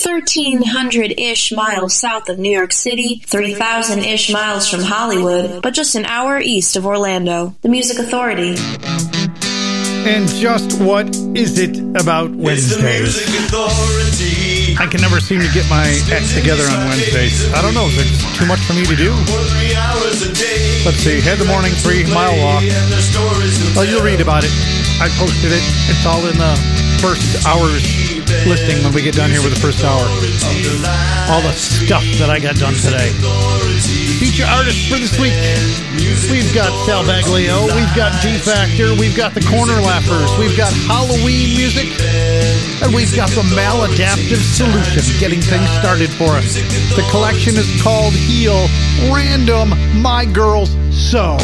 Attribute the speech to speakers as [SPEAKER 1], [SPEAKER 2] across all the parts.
[SPEAKER 1] 1300-ish miles south of New York City, 3000-ish miles from Hollywood, but just an hour east of Orlando. The Music Authority.
[SPEAKER 2] And just what is it about Wednesday? I can never seem to get my act together on Wednesdays. I don't know, is there too much for me to do? Let's see, head the morning three mile walk. Well, oh, you'll read about it. I posted it. It's all in the first hour's listing when we get done here with the first hour. All the stuff that I got done today. Feature artists for this week. We've got Sal Baglio, we've got G Factor, we've got the Corner Laughers, we've got Halloween music, and we've got the Maladaptive Solution getting things started for us. The collection is called Heal Random My Girls So.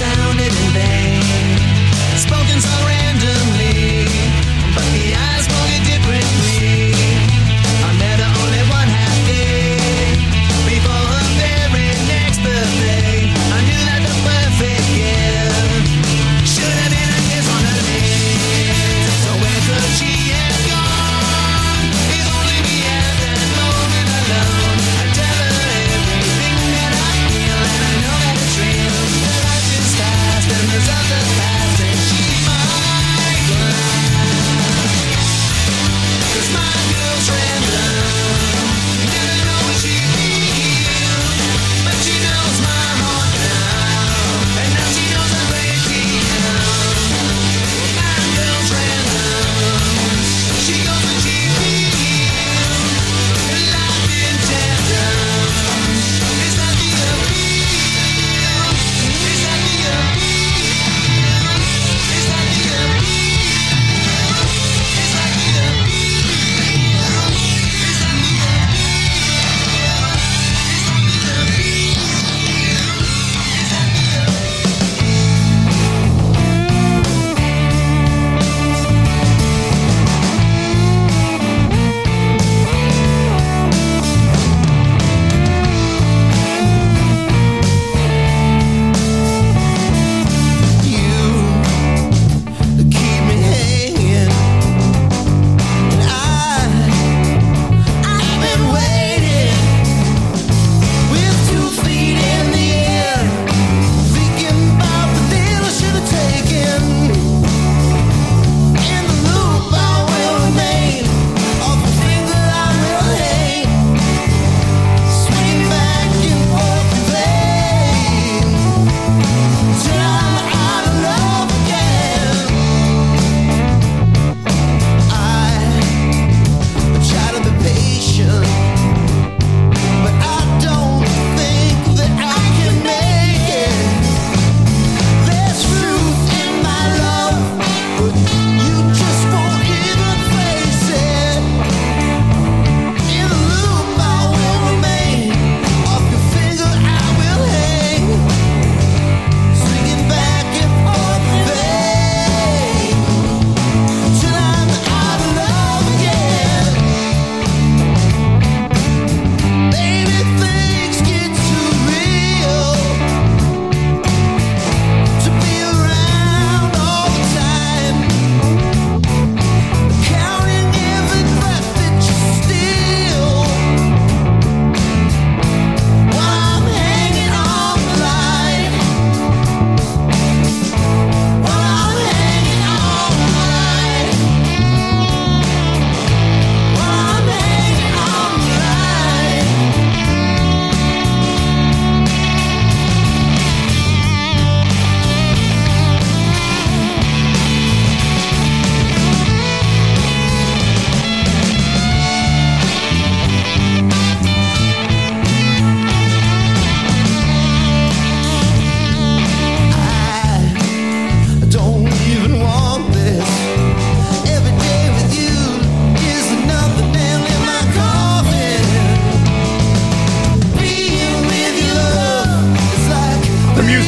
[SPEAKER 2] sounded in vain. Spoken's already.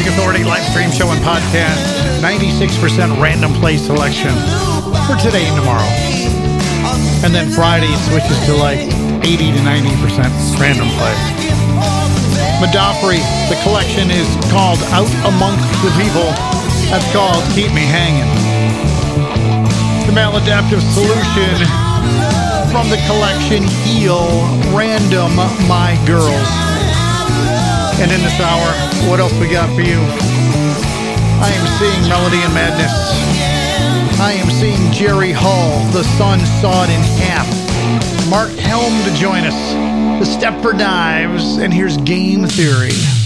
[SPEAKER 2] Music Authority live stream show and podcast. 96% random play selection for today and tomorrow. And then Friday switches to like 80 to 90% random play. Modafferi, the collection is called Out Amongst the People. That's called Keep Me Hanging. The maladaptive solution from the collection Heal Random My Girls. And in this hour, what else we got for you? I am seeing Melody and Madness. I am seeing Jerry Hall, the sun sawed in half. Mark Helm to join us. The Stepford Dives, and here's Game Theory.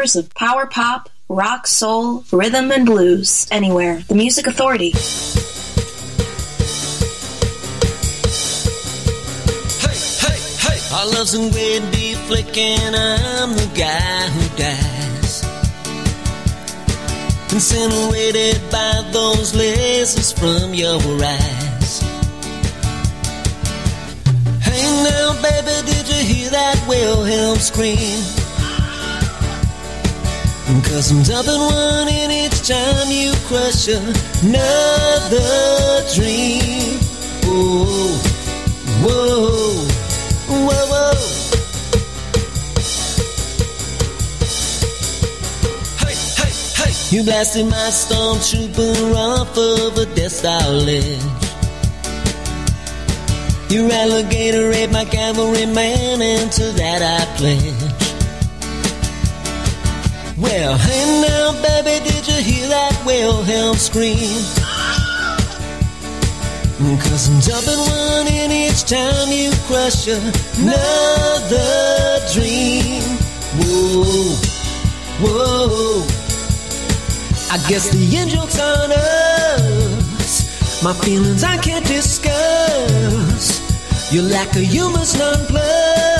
[SPEAKER 3] Hours of power pop, rock, soul, rhythm, and blues anywhere. The Music Authority. Hey, hey, hey!
[SPEAKER 4] Our love's in grade B flicking, I'm the guy who dies. Insinuated by those lasers from your eyes. Hey now, baby, did you hear that Wilhelm scream? Cause I'm dumping one in each time you crush another dream. Whoa, whoa. Whoa, whoa. Hey, hey, hey. You blasted my stormtrooper off of a Death ledge. You alligator raped my cavalryman, and to that I pledge. Well, hey now, baby, did you hear that Wilhelm scream? Cause I'm dumping one in each time you crush another dream. Whoa, whoa. I guess the end joke's on us. My feelings I can't discuss. You lack a humus nonplus.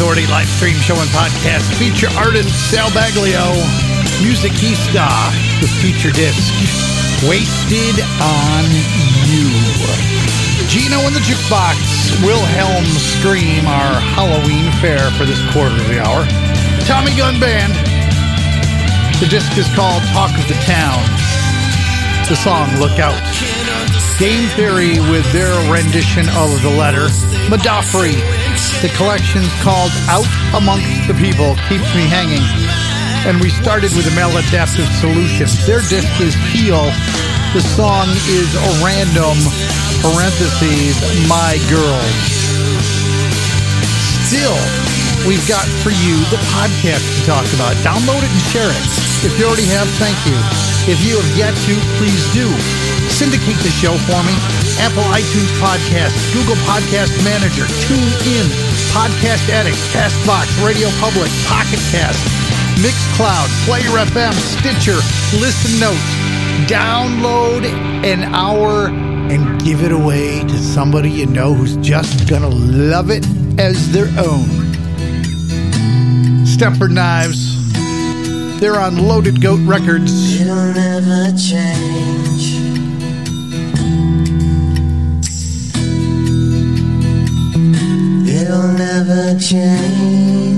[SPEAKER 5] Authority live stream show and podcast. Feature artist Sal Baglio. Musicista. The feature disc. Wasted on You. Geno in the Jukebox. Wilhelm Scream, our Halloween fair for this quarter of the hour. Tommy Gunn Band. The disc is called Talk of the Town. The song Look Out. Game Theory with their rendition of the letter. Modafferi the collection's called Out Amongst the People Keeps Me Hanging. And we started with a maladaptive solution. Their disc is Heal. The song is a random parentheses, My Girls. Still, we've got for you the podcast to talk about. Download it and share it. If you already have, thank you. If you have yet to, please do. Syndicate the show for me. Apple iTunes Podcast, Google Podcast Manager, Tune In, Podcast Addict, Castbox, Radio Public, Pocket Cast, Mixcloud, Player FM, Stitcher, Listen Notes. Download an hour and give it away to somebody you know who's just gonna love it as their own. Stepford Knives. They're on Loaded Goat Records.
[SPEAKER 4] It'll never change.
[SPEAKER 2] It'll never change.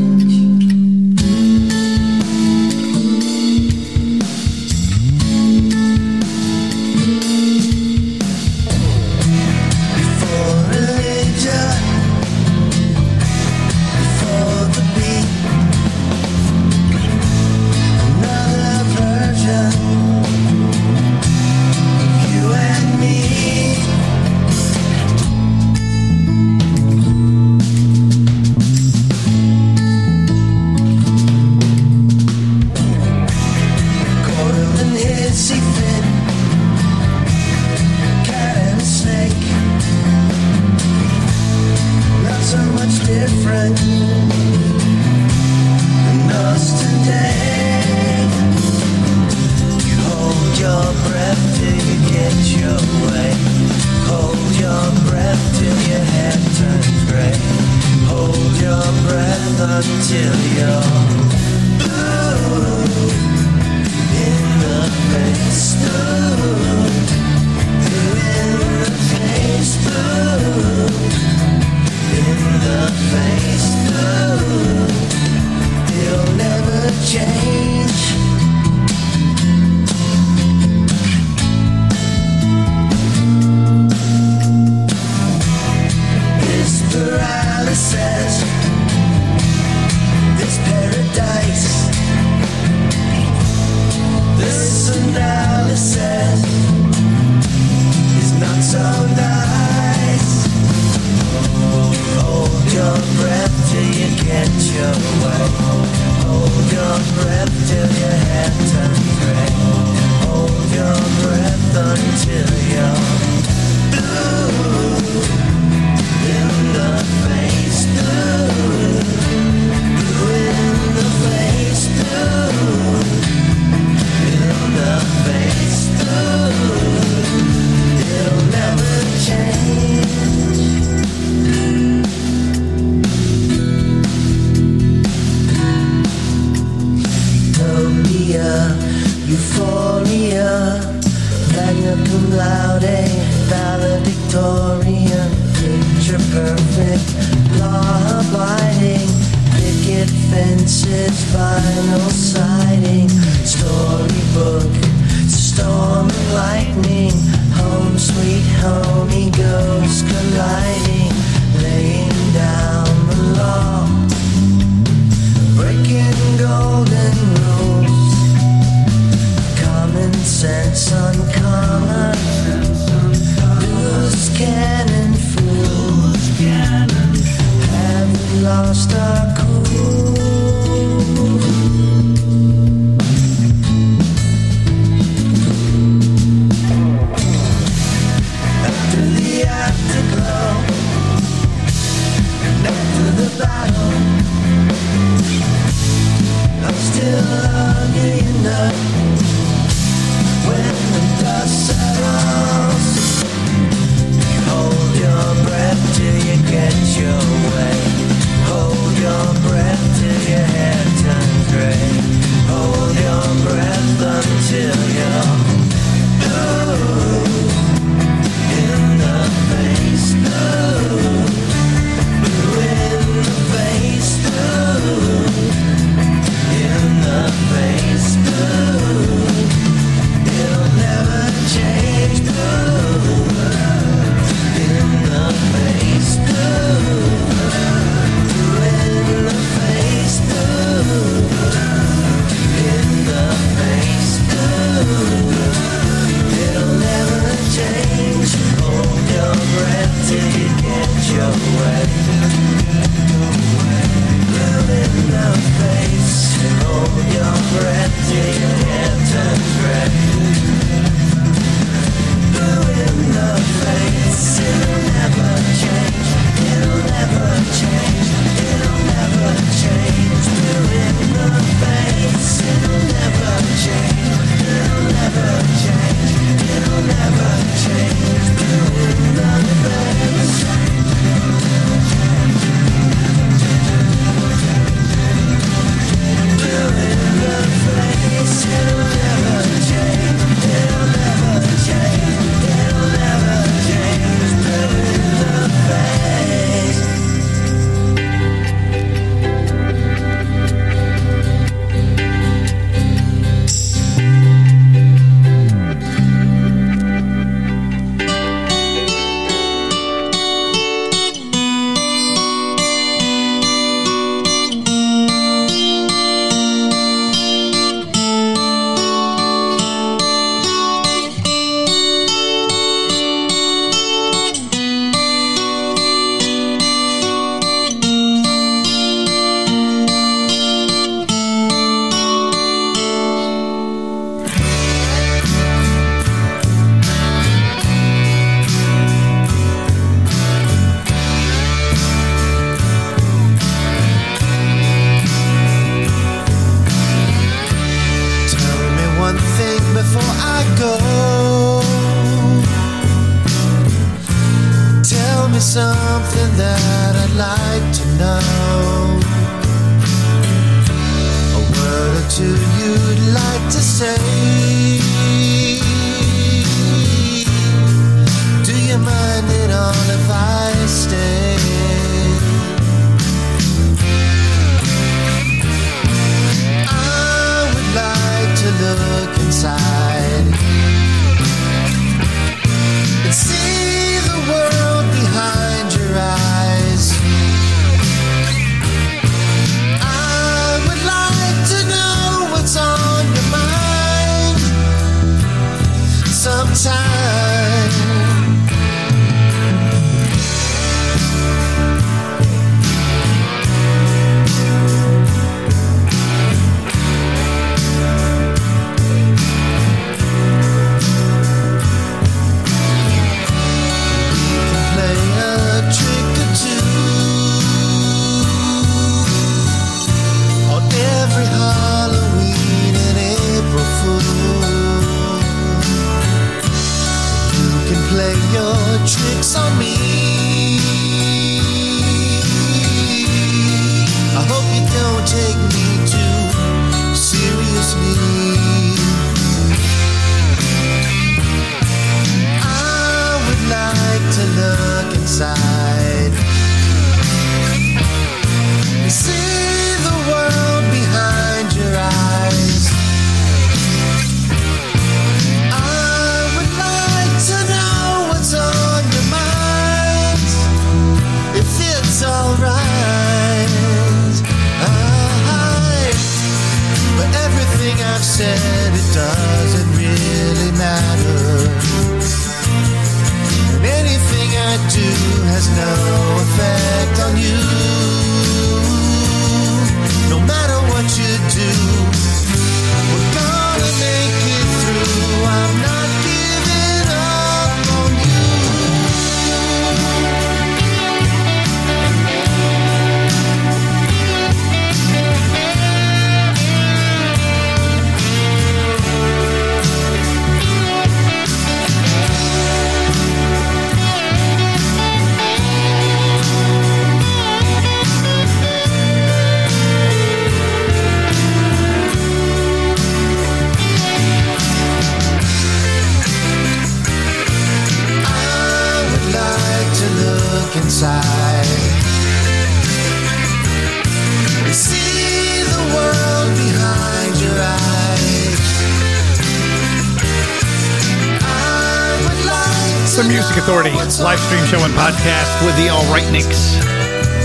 [SPEAKER 5] Music Authority live stream show and podcast with the All Right Nicks.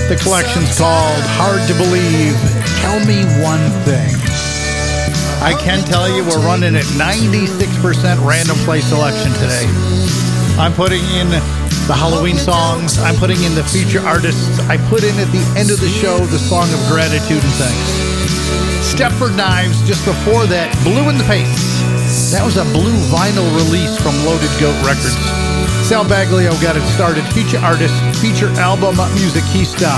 [SPEAKER 5] The collection's called Hard to Believe. Tell me one thing. I can tell you we're running at 96% random play selection today. I'm putting in the Halloween songs. I'm putting in the feature artists. I put in at the end of the show the song of gratitude and thanks. Stepford Knives, just before that, Blue in the Face. That was a blue vinyl release from Loaded Goat Records. Sal Baglio got it started. Feature artist, feature album, Musicista.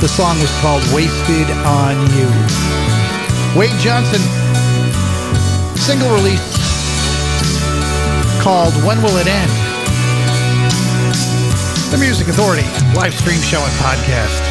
[SPEAKER 5] The song was called Wasted on You. Wade Johnson, single release called When Will It End? The Music Authority, live stream show and podcast.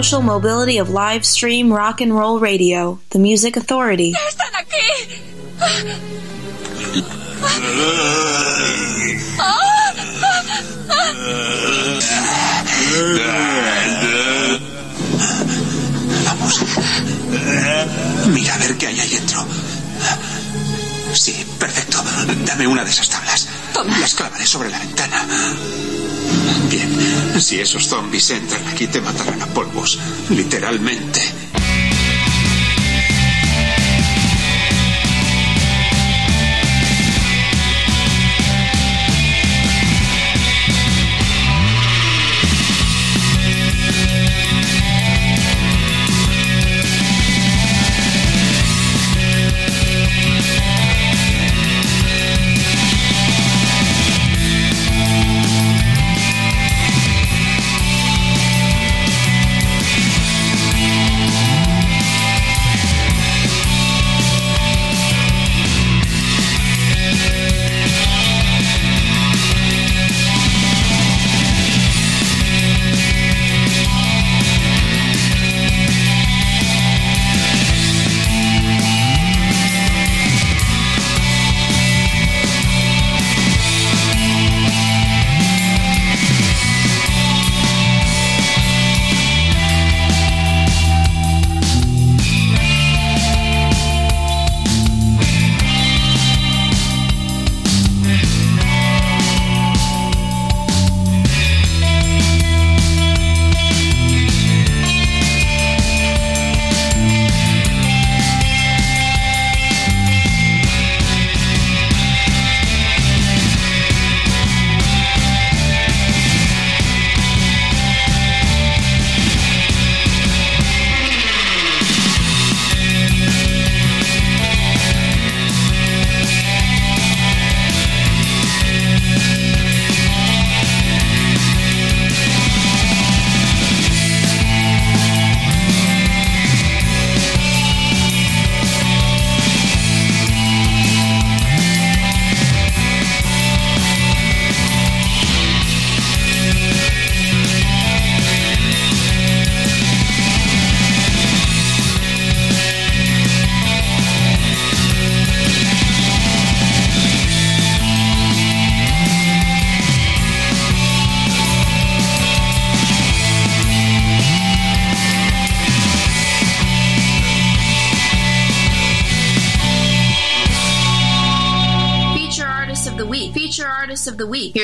[SPEAKER 3] Social mobility of live stream rock and roll radio, the Music Authority.
[SPEAKER 1] ¡Están aquí!
[SPEAKER 6] Vamos. Mira a ver qué hay ahí dentro. Sí, perfecto. Dame una de esas tablas.
[SPEAKER 1] Toma.
[SPEAKER 6] Las clavaré sobre la ventana. Bien. Si esos zombies entran aquí, te matarán a polvos. Literalmente.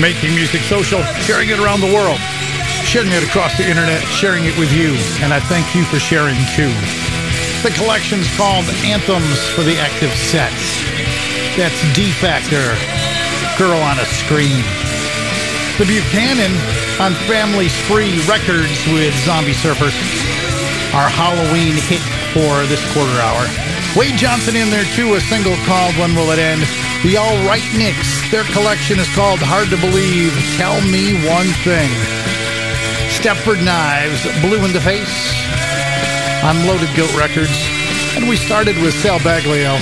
[SPEAKER 5] Making music social, sharing it around the world, sharing it across the internet, sharing it with you. And I thank you for sharing too. The collection's called Anthems for the Active Set. That's D Factor, Girl on a Screen. The Buchanan on Family Spree Records with Zombie Surfers. Our Halloween hit for this quarter hour. Wade Johnson in there too, a single called When Will It End? The All Right Nicks, their collection is called Hard to Believe Tell Me One Thing. Stepford Knives, Blue in the Face, Unloaded Goat Records. And we started with Sal Baglio,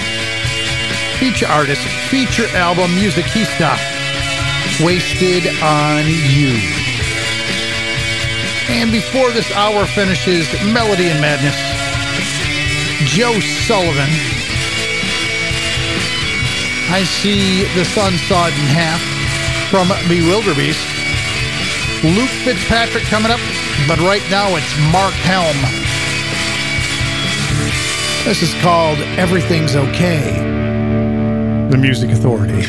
[SPEAKER 4] feature artist, feature album, music Wasted on You. And before this hour finishes, Melody and Madness, Joe Sullivan I see the sun sawed in half from Bewilderbeast. Luke Fitzpatrick coming up, but right now it's Mark Helm. This is called Everything's Okay. The Music Authority.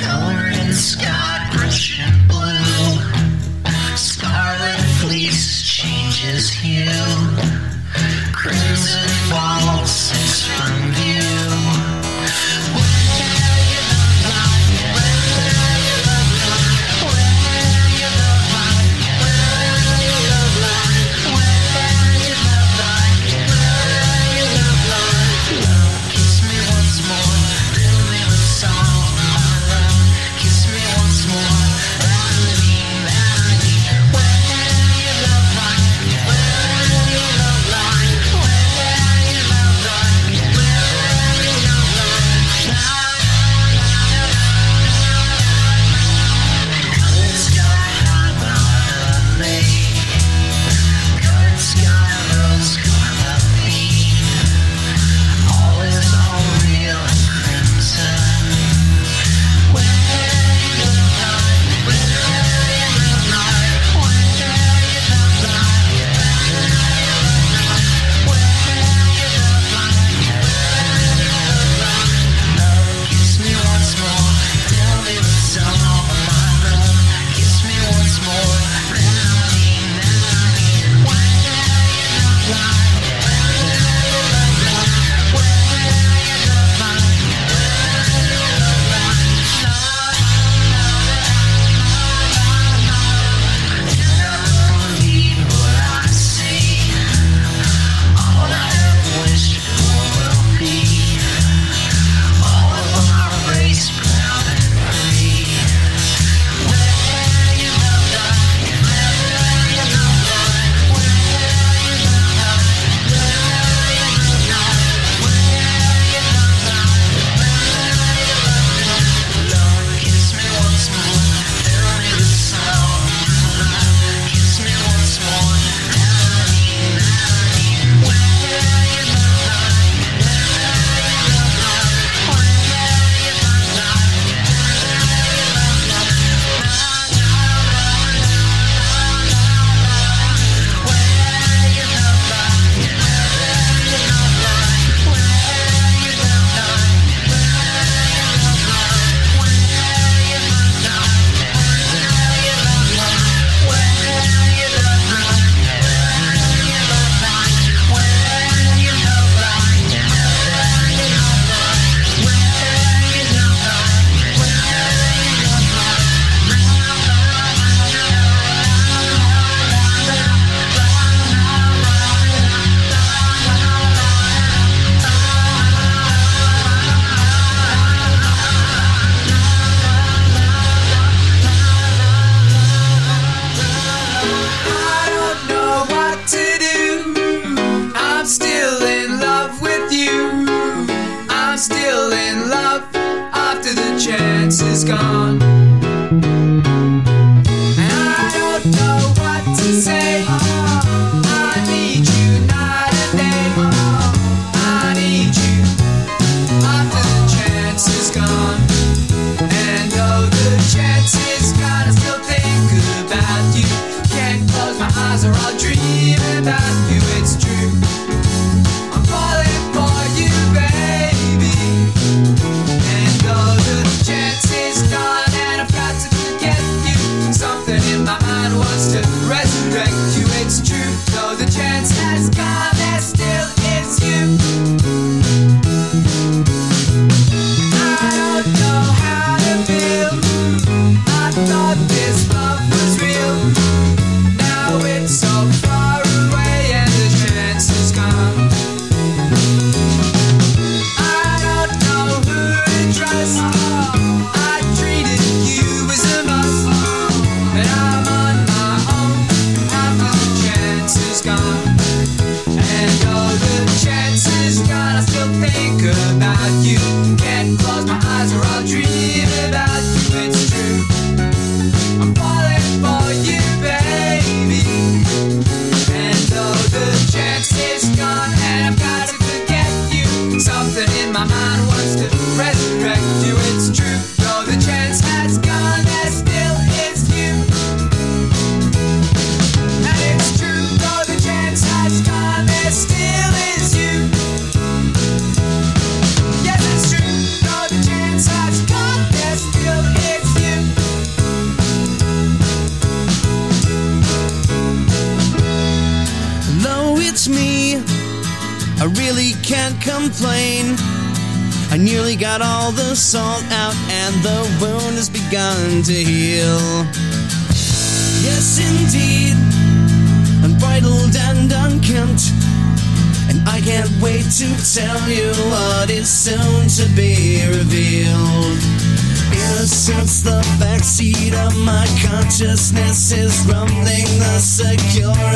[SPEAKER 3] consciousness is rumbling the
[SPEAKER 2] secure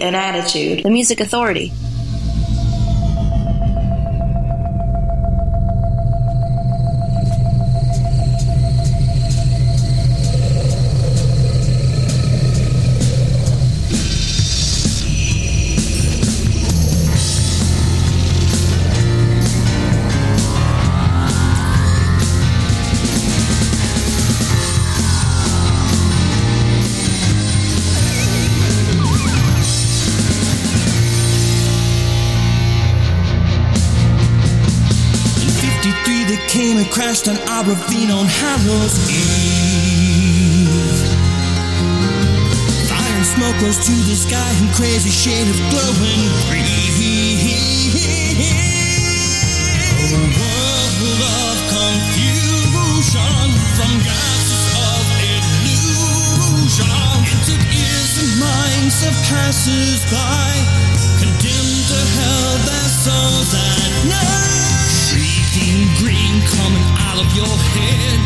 [SPEAKER 2] an attitude. The Music Authority.
[SPEAKER 3] Hallows Eve. Fire and smoke rose to the sky in crazy shade of glowing green. A world of confusion from gases of illusion into ears and minds of passers-by, condemned to hell their souls at night. Shrieking green coming out of your head.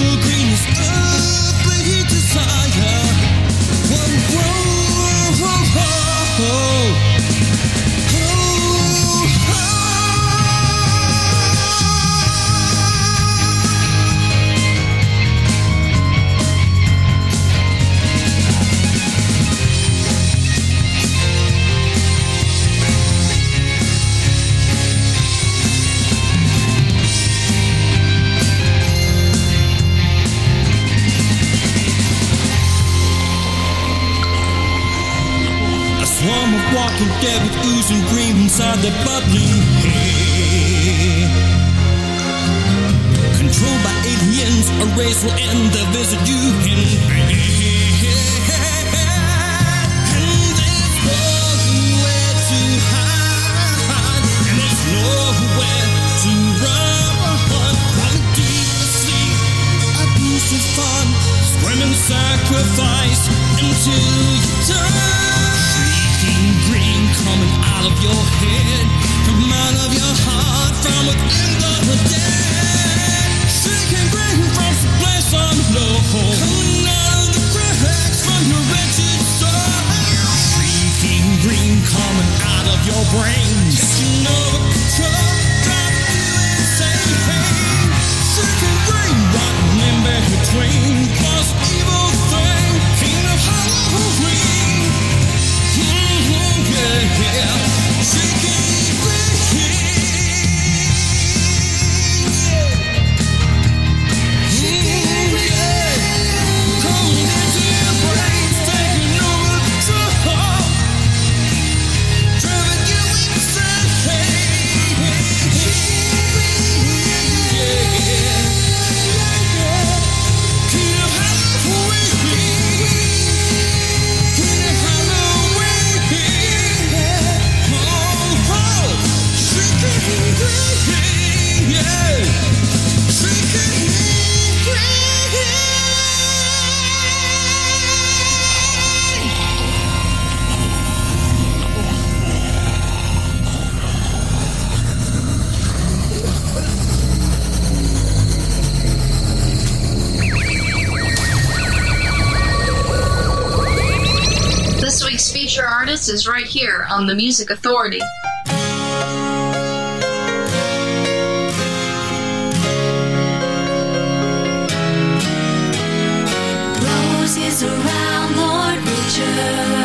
[SPEAKER 3] evil green with oozing green inside their bubbling head. Controlled by aliens, a race will end their visit you in. And and fun, sacrifice until you die. Out of your head, from out of your heart, from within the dead. From place coming out of the cracks from your wretched soul. Shrieking green coming out of your brain, insane. In between, evil Halloween. Mhm, yeah, yeah.
[SPEAKER 7] Artist is right here on the Music Authority.
[SPEAKER 4] Roses around Lord Richard.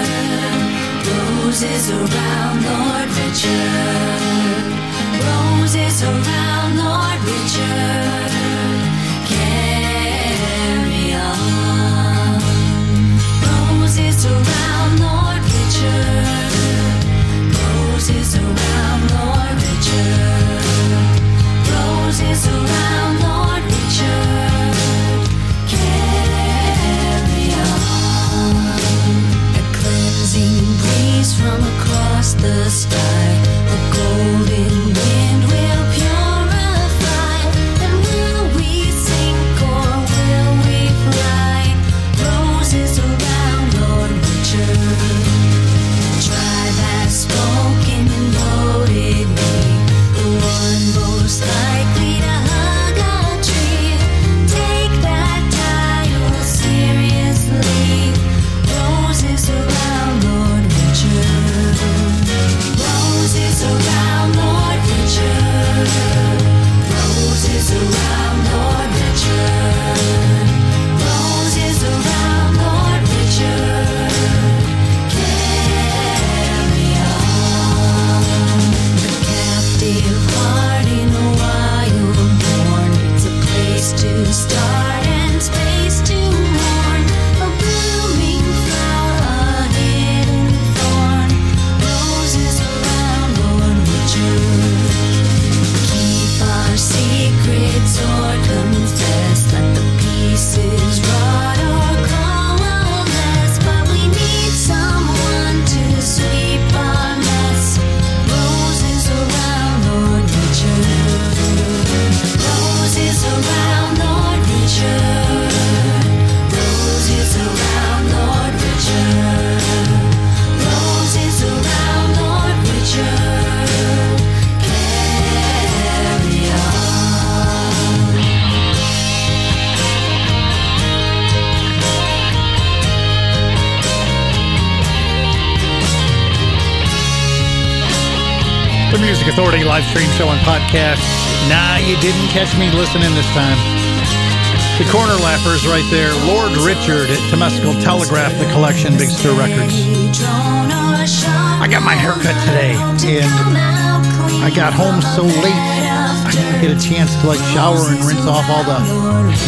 [SPEAKER 4] Roses around Lord Richard. Roses around Lord Richard. Carry on. Roses around Lord the closing praise from across the sky. A golden sword confess let the pieces
[SPEAKER 2] is. Authority live stream show and podcast. Nah, you didn't catch me listening this time. The Corner Laughers right there. Lord Richard at Temescal Telegraph, the collection, Big Stir Records. I got my haircut today, and I got home so late, I didn't get a chance to like shower and rinse off all the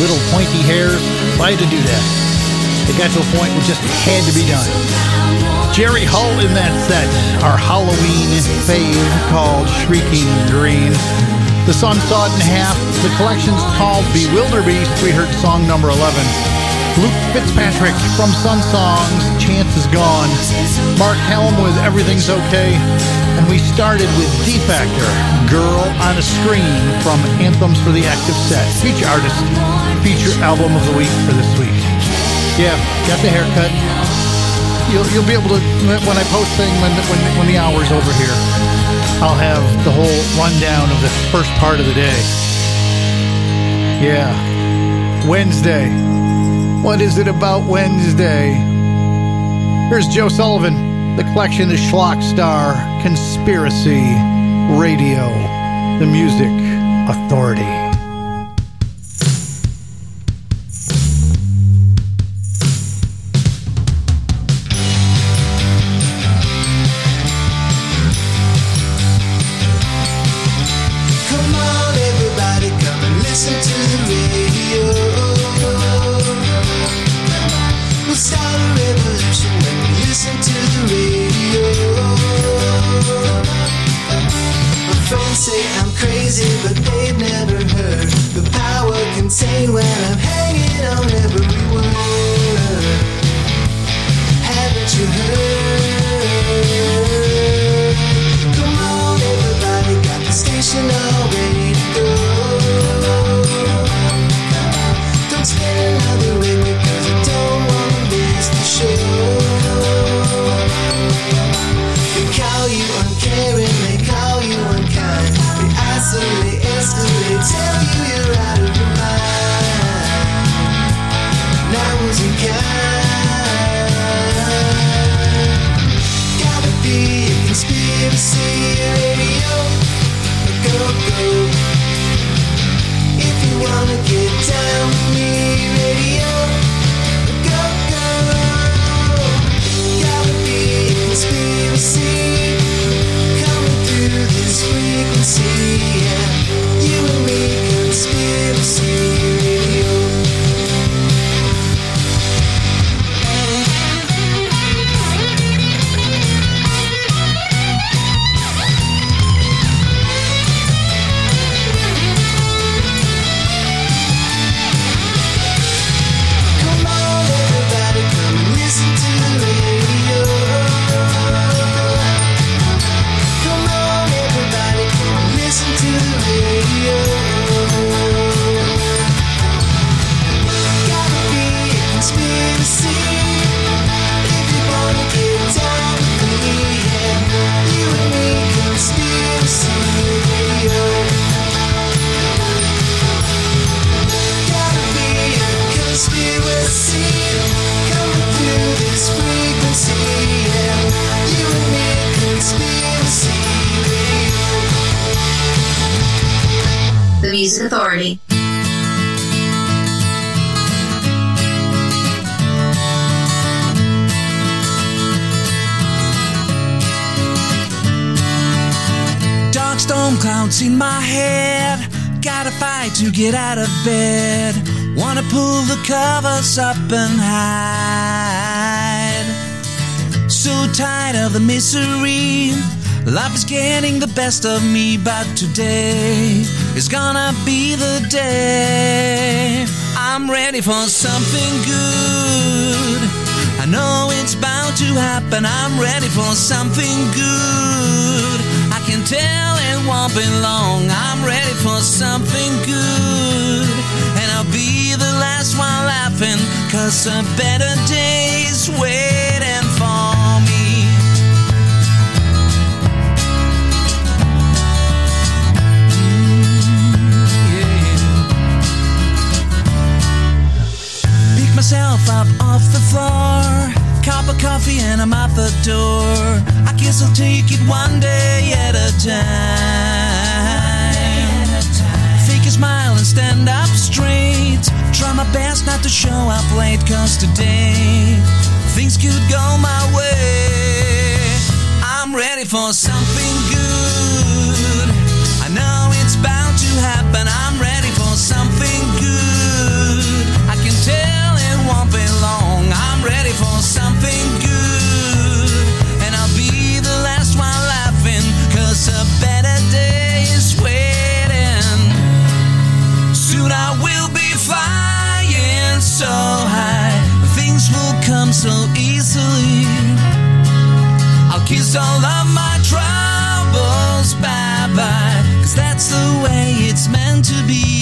[SPEAKER 2] little pointy hairs. So I had to do that. It got to a point where it just had to be done. Jerry Hull in that set, our Halloween fave called Shrieking Green. The song Sawed in Half, the collection's called Bewilderbeast. We heard song number 11. Luke Fitzpatrick from Sun Songs, Chance is Gone. Mark Helm with Everything's Okay. And we started with D Factor, Girl on a Screen from Anthems for the Active Set. Feature artist, feature album of the week for this week. Yeah, got the haircut. You'll, you'll be able to when I post thing when when when the hour's over here. I'll have the whole rundown of the first part of the day. Yeah, Wednesday. What is it about Wednesday? Here's Joe Sullivan. The collection is Schlock Star Conspiracy Radio, the music authority.
[SPEAKER 8] Up and hide. So tired of the misery. Life is getting the best of me, but today is gonna be the day. I'm ready for something good. I know it's bound to happen. I'm ready for something good. I can tell it won't be long. I'm ready for something good. Last one laughing, cause a better day's waiting for me. Mm, yeah. Pick myself up off the floor. cup of coffee and I'm out the door. I guess I'll take it one day at a time. Fake a smile and stand up straight. Try my best not to show up late, cause today things could go my way. I'm ready for something good. I know it's bound to happen. I'm ready for something good. I can tell it won't be long. I'm ready for something good. All of my troubles bye bye. Cause that's the way it's meant to be.